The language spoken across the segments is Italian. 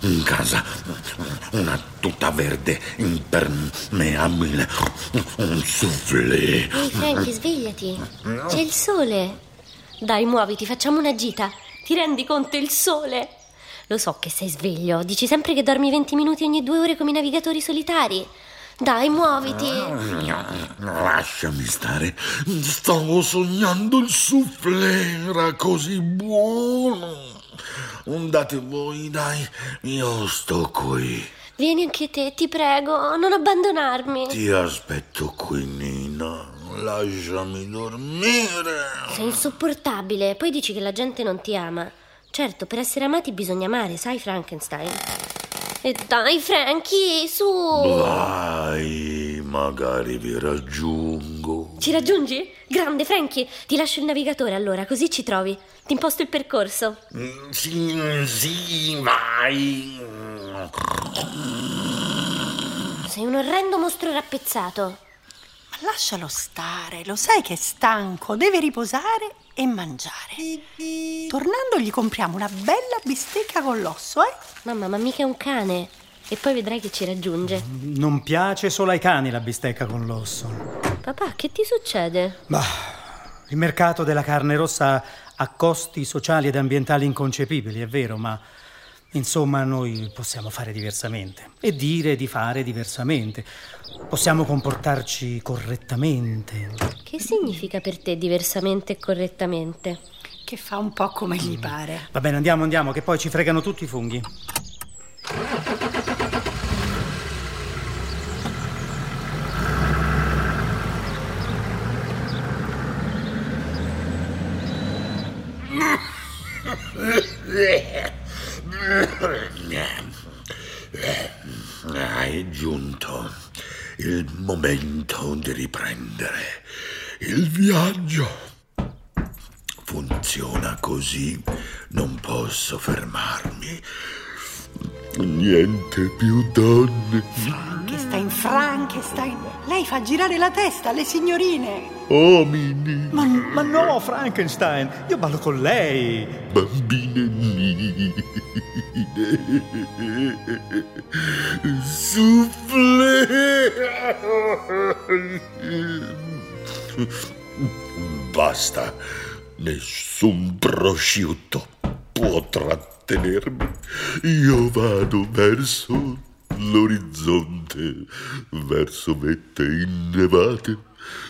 in casa una tuta verde impermeabile, un soufflé. Ehi, Frankie, svegliati. C'è il sole. Dai, muoviti, facciamo una gita. Ti rendi conto il sole? Lo so che sei sveglio. Dici sempre che dormi 20 minuti ogni due ore come i navigatori solitari. Dai, muoviti. Lasciami stare. Stavo sognando il soufflé, era così buono. Andate voi, dai, io sto qui. Vieni anche te, ti prego, non abbandonarmi. Ti aspetto qui, Nina. Lasciami dormire. Sei insopportabile. Poi dici che la gente non ti ama. Certo, per essere amati bisogna amare, sai, Frankenstein? E dai, Frankie, su! Vai, magari vi raggiungo. Ci raggiungi? Grande, Frankie. Ti lascio il navigatore allora, così ci trovi. Ti imposto il percorso. Mm, Sì, sì, vai. Sei un orrendo mostro rappezzato. Ma lascialo stare, lo sai che è stanco, deve riposare e mangiare. Tornando gli compriamo una bella bistecca con l'osso, eh? Mamma, ma mica è un cane. E poi vedrai che ci raggiunge. Non piace solo ai cani la bistecca con l'osso. Papà, che ti succede? Bah, il mercato della carne rossa ha costi sociali ed ambientali inconcepibili, è vero, ma insomma noi possiamo fare diversamente e dire di fare diversamente. Possiamo comportarci correttamente. Che significa per te diversamente e correttamente? Che fa un po' come gli pare. Va bene, andiamo, andiamo, che poi ci fregano tutti i funghi. È giunto il momento di riprendere il viaggio. Funziona così, non posso fermarmi. Niente più donne. Frankenstein, lei fa girare la testa alle signorine. Uomini, Ma, ma no, Frankenstein, io ballo con lei. bambine nine. Soufflé. Basta, nessun prosciutto può trattenermi. Io vado verso l'orizzonte, verso vette innevate,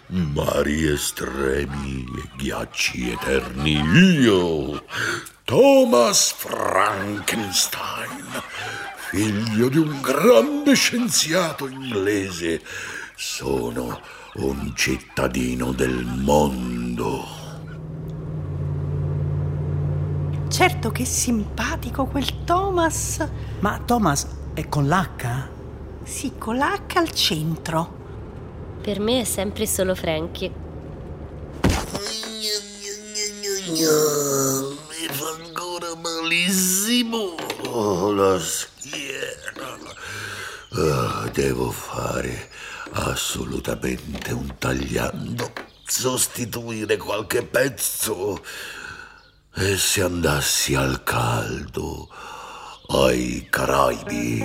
mari estremi e ghiacci eterni. Io, Thomas Frankenstein, figlio di un grande scienziato inglese, sono un cittadino del mondo. Certo che simpatico quel Thomas. Ma Thomas è con l'H? Sì, con l'H al centro. Per me è sempre solo Frankie. Mi fa ancora malissimo oh, la schiena. Ah, devo fare assolutamente un tagliando, sostituire qualche pezzo. E se andassi al caldo, ai Caraibi.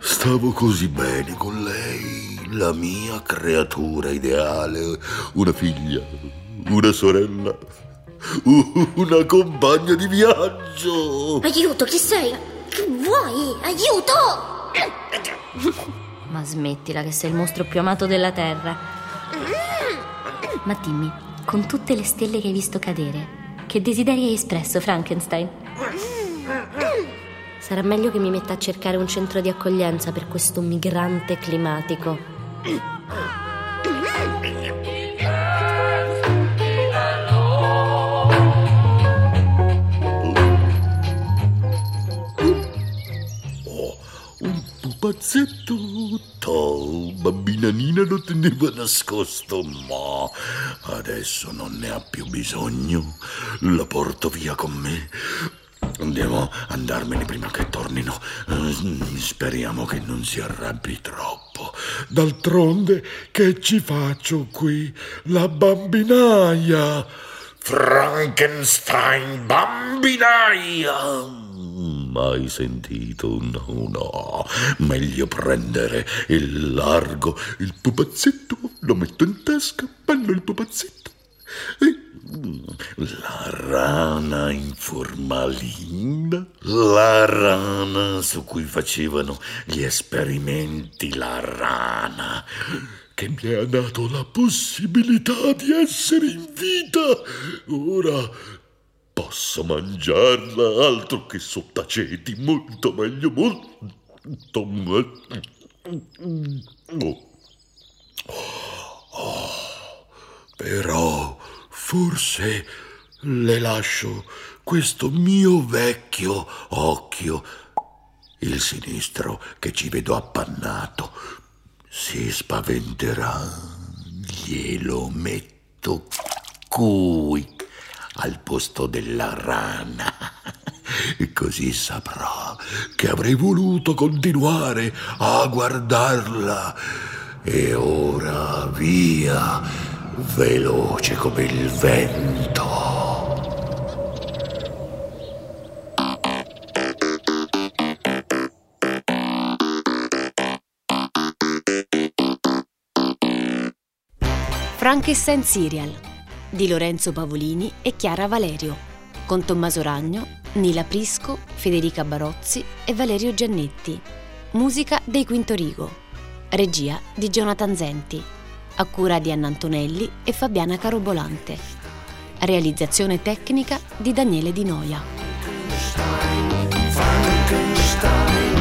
Stavo così bene con lei, la mia creatura ideale, una figlia, una sorella, una compagna di viaggio. Aiuto, chi sei? Che vuoi? Aiuto! Ma smettila che sei il mostro più amato della Terra. Ma dimmi, con tutte le stelle che hai visto cadere, che desideri hai espresso, Frankenstein? Sarà meglio che mi metta a cercare un centro di accoglienza per questo migrante climatico. Oh, un pupazzetto, to, bambina Nina lo teneva nascosto, ma adesso non ne ha più bisogno. Lo porto via con me. Devo andarmene prima che tornino. Mm, Speriamo che non si arrabbi troppo. D'altronde, che ci faccio qui? La bambinaia. Frankenstein bambinaia! Mai sentito? No, no. Meglio prendere il largo, il pupazzetto, lo metto in tasca, ballo il pupazzetto. E la rana in formalina, la rana su cui facevano gli esperimenti, la rana che mi ha dato la possibilità di essere in vita. Ora posso mangiarla altro che sottaceti, molto meglio, molto meglio. Oh. Oh. Però forse le lascio questo mio vecchio occhio, il sinistro che ci vedo appannato si spaventerà, glielo metto qui al posto della rana. E così saprà che avrei voluto continuare a guardarla. E ora via, veloce come il vento. Frankenstein Serial di Lorenzo Pavolini e Chiara Valerio, con Tommaso Ragno, Nila Prisco, Federica Barozzi e Valerio Giannetti. Musica dei Quinto Rigo. Regia di Jonathan Zenti. A cura di Anna Antonelli e Fabiana Carobolante. Realizzazione tecnica di Daniele Di Noia. Frankenstein, Frankenstein.